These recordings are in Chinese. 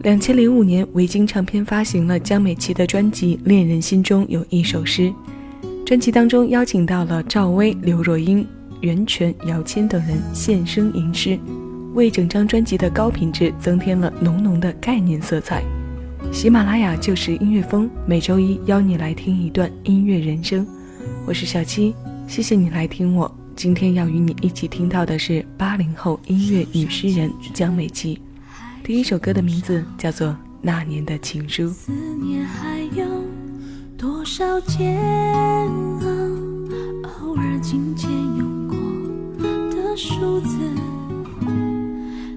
两千零五年，维京唱片发行了江美琪的专辑《恋人心中有一首诗》，专辑当中邀请到了赵薇、刘若英、袁泉、姚谦等人现身吟诗，为整张专辑的高品质增添了浓浓的概念色彩。喜马拉雅就是音乐风，每周一邀你来听一段音乐人生。我是小七，谢谢你来听我。今天要与你一起听到的是八零后音乐女诗人江美琪。第一首歌的名字叫做《那年的情书》。思念还有多少煎熬？偶尔琴键用过的数字，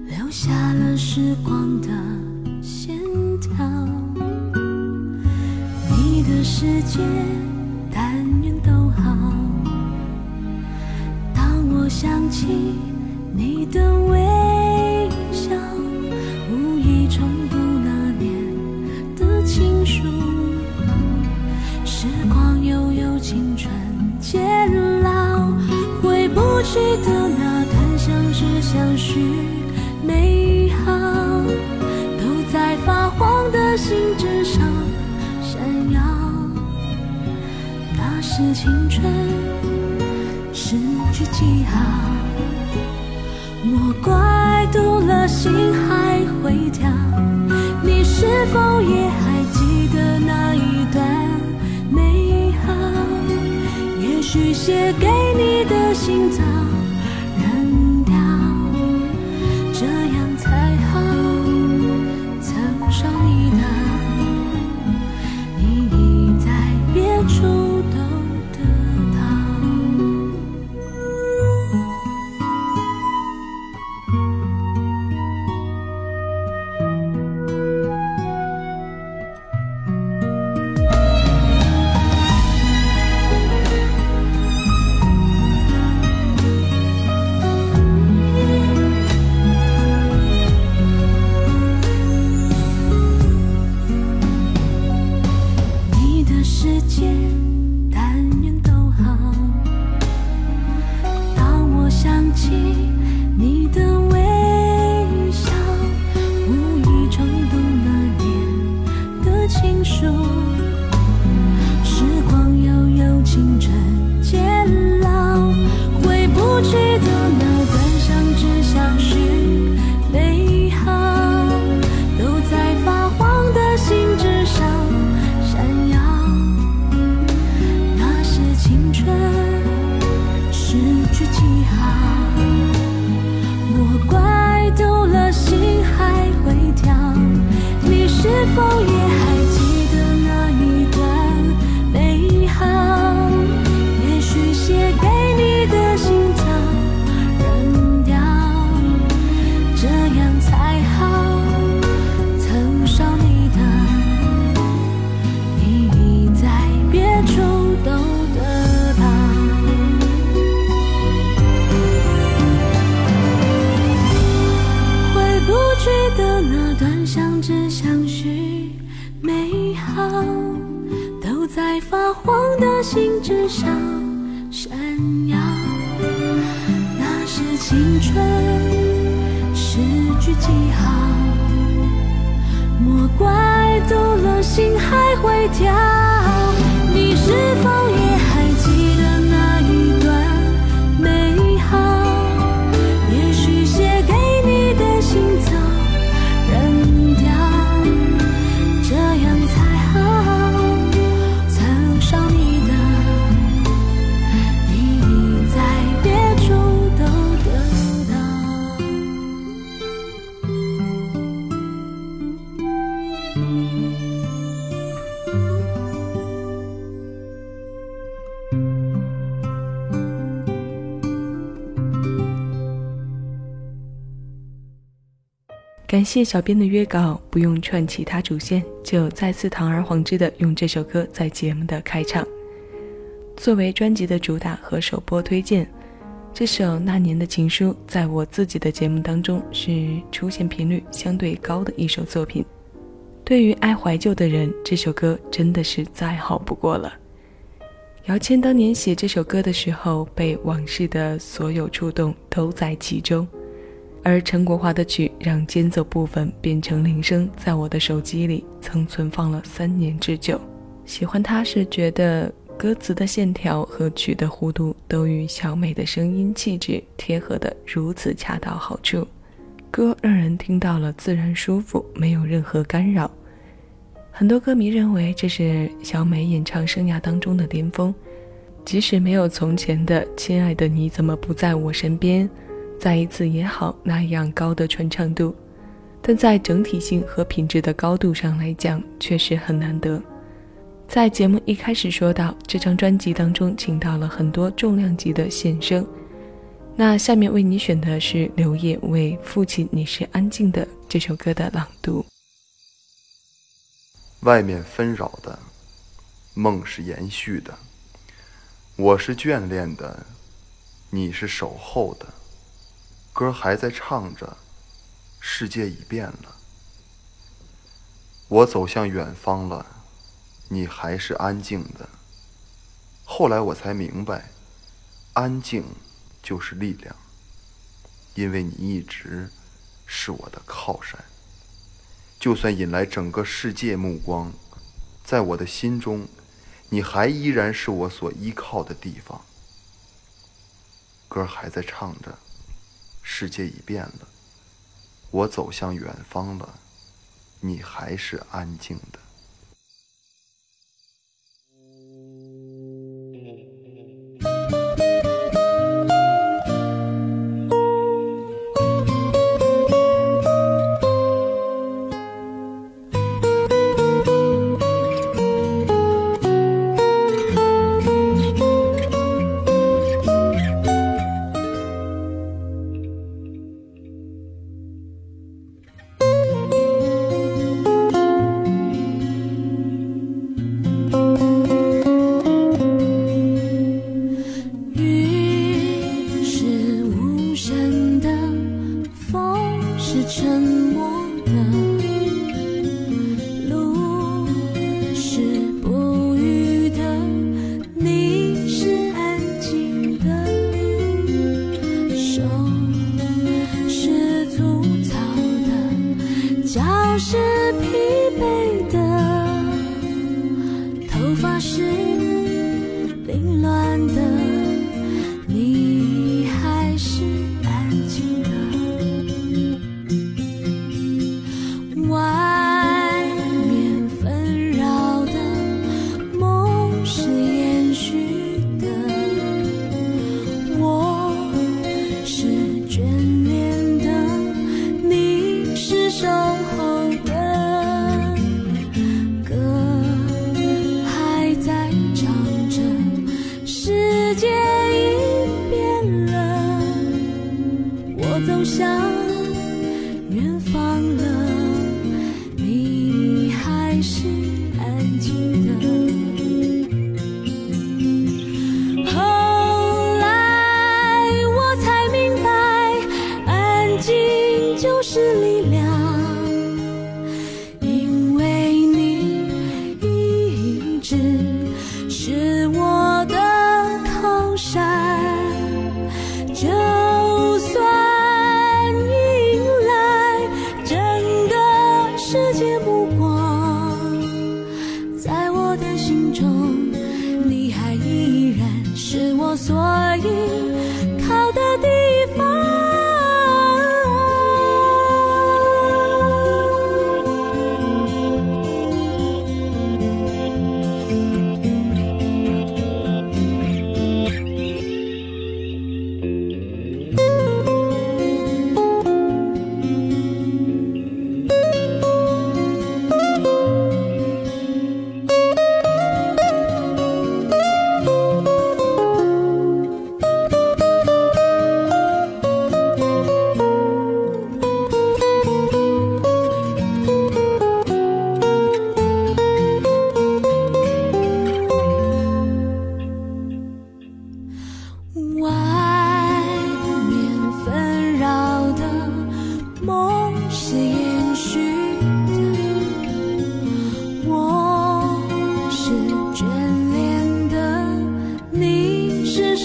留下了时光的线条。你的世界，黄的信纸上闪耀。那是青春失去记号，莫怪读了心还会跳。你是否也还记得那一段美好？也许写给你的信早记号。莫怪堵了心还会跳。你是否也感谢小编的约稿，不用串其他主线，就再次堂而皇之的用这首歌在节目的开场。作为专辑的主打和首播推荐，这首《那年的情书》在我自己的节目当中是出现频率相对高的一首作品。对于爱怀旧的人，这首歌真的是再好不过了。姚谦当年写这首歌的时候，被往事的所有触动都在其中。而陈国华的曲让间奏部分变成铃声，在我的手机里曾存放了三年之久。喜欢它是觉得歌词的线条和曲的弧度都与小美的声音气质贴合得如此恰到好处，歌让人听到了自然舒服，没有任何干扰。很多歌迷认为这是小美演唱生涯当中的巅峰，即使没有从前的“亲爱的你怎么不在我身边”。再一次也好，那样高的传唱度，但在整体性和品质的高度上来讲，确实很难得。在节目一开始说到，这张专辑当中请到了很多重量级的献声。那下面为你选的是刘烨为《父亲你是安静的》这首歌的朗读。外面纷扰的，梦是延续的，我是眷恋的，你是守候的。歌还在唱着，世界已变了。我走向远方了，你还是安静的。后来我才明白，安静就是力量，因为你一直是我的靠山。就算引来整个世界目光，在我的心中，你还依然是我所依靠的地方。歌还在唱着。世界已变了，我走向远方了，你还是安静的。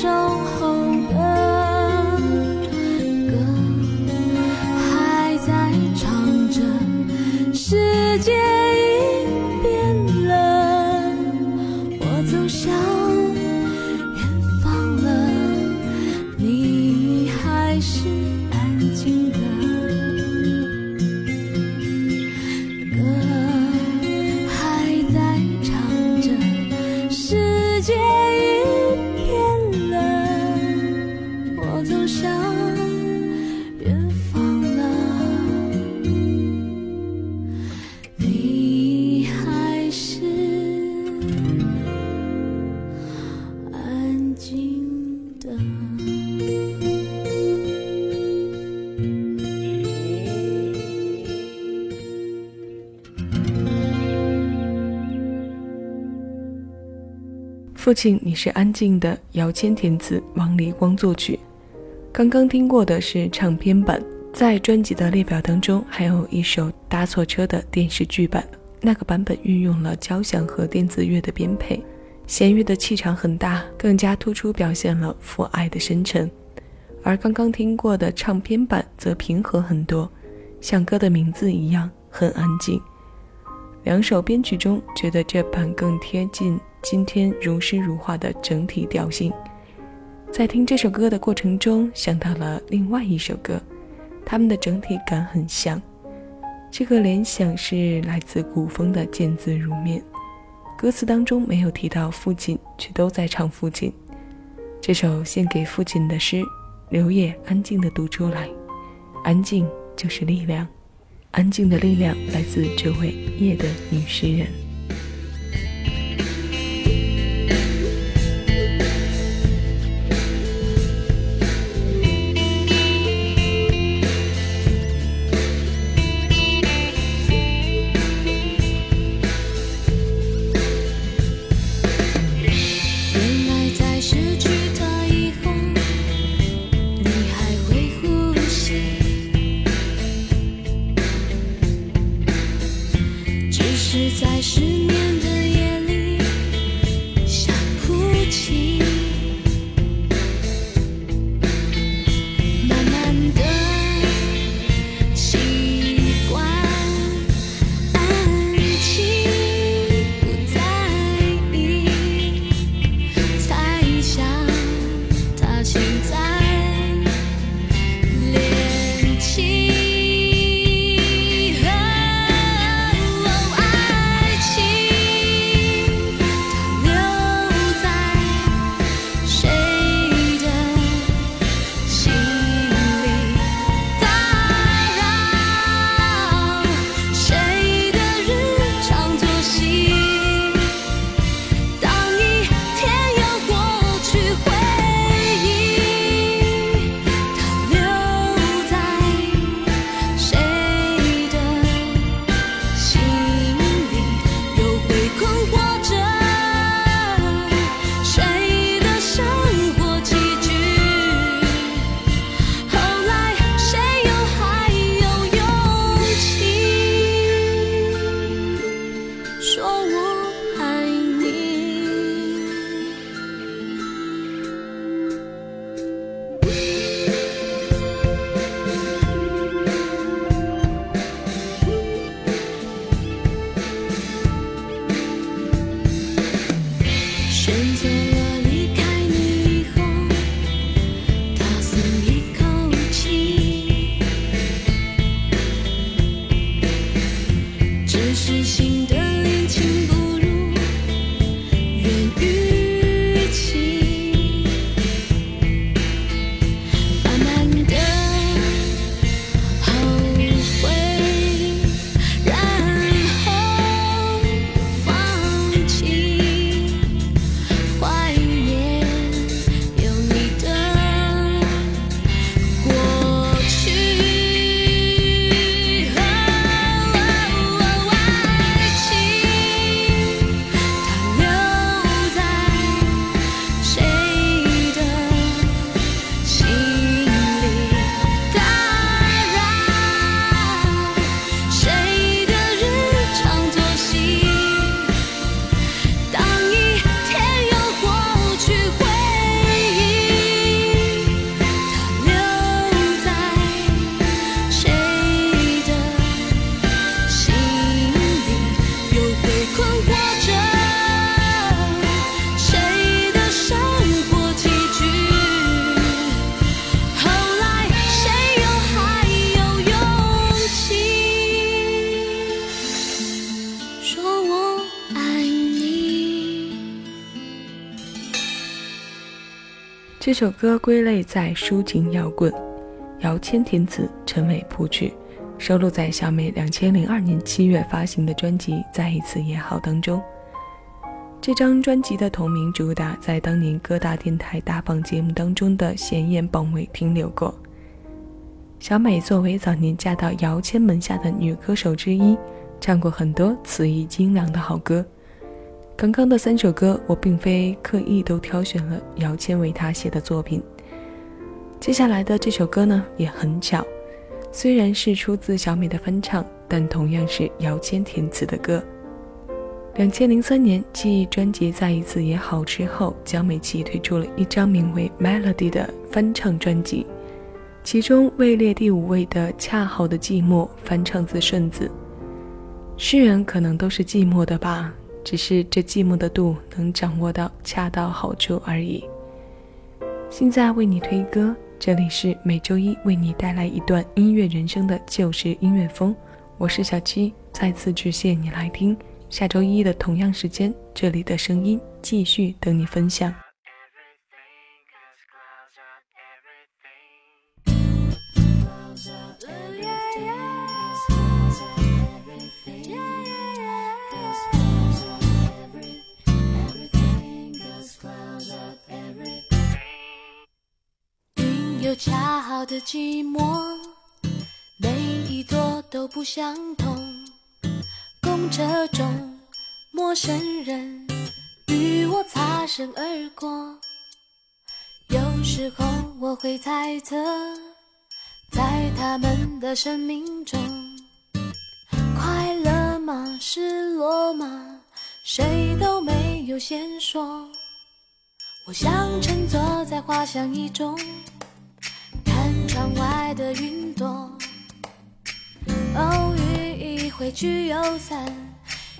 舟父亲，你是安静的。姚谦填词，王黎光作曲。刚刚听过的是唱片版，在专辑的列表当中还有一首搭错车的电视剧版，那个版本运用了交响和电子乐的编配，弦乐的气场很大，更加突出表现了父爱的深沉。而刚刚听过的唱片版则平和很多，像歌的名字一样很安静。两首编曲中，觉得这版更贴近。今天如诗如画的整体调性，在听这首歌的过程中，想到了另外一首歌，它们的整体感很像。这个联想是来自古风的见字如面，歌词当中没有提到父亲，却都在唱父亲。这首献给父亲的诗，刘烨安静的读出来，安静就是力量，安静的力量来自这位夜的女诗人。这首歌归类在抒情摇滚，姚谦填词，陈伟谱曲，收录在小美两千零二年七月发行的专辑《再一次也好》当中。这张专辑的同名主打在当年各大电台大榜节目当中的显眼榜位停留过。小美作为早年嫁到姚谦门下的女歌手之一，唱过很多词意精良的好歌。刚刚的三首歌，我并非刻意都挑选了姚谦为他写的作品。接下来的这首歌呢，也很巧，虽然是出自小美的翻唱，但同样是姚谦填词的歌。两千零三年，继专辑《再一次也好》之后，江美琪推出了一张名为《Melody》的翻唱专辑，其中位列第五位的《恰好的寂寞》翻唱自顺子。诗人可能都是寂寞的吧。只是这寂寞的度能掌握到恰到好处而已。现在为你推歌，这里是每周一为你带来一段音乐人生的旧时音乐风，我是小七，再次致谢你来听。下周一的同样时间，这里的声音继续等你分享。恰好的寂寞，每一朵都不相同。公车中，陌生人与我擦身而过。有时候我会猜测，在他们的生命中，快乐吗？失落吗？谁都没有先说。我想乘坐在花香一中。窗外的云朵，偶遇一回聚又散，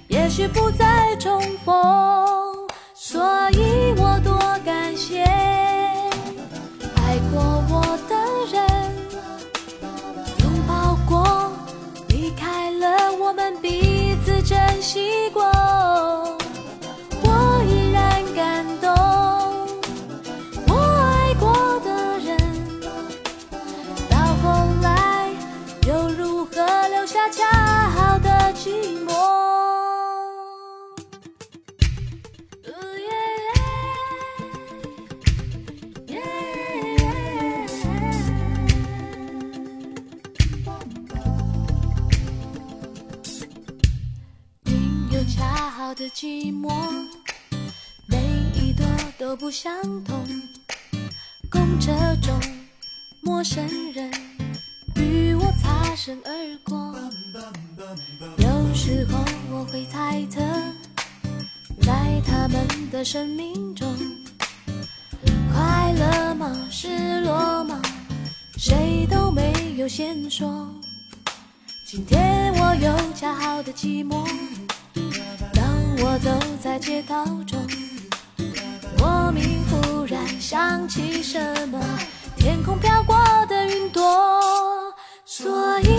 也许不再重逢，所以我多感谢爱过我的人，拥抱过，离开了，我们彼此珍惜过。恰好的寂寞，你有恰好的寂寞，每一朵都不相同，供这种陌生人。身而过。有时候我会猜测，在他们的生命中，快乐吗？失落吗？谁都没有先说。今天我有恰好的寂寞。当我走在街道中，莫名忽然想起什么，天空飘过的云朵，所以。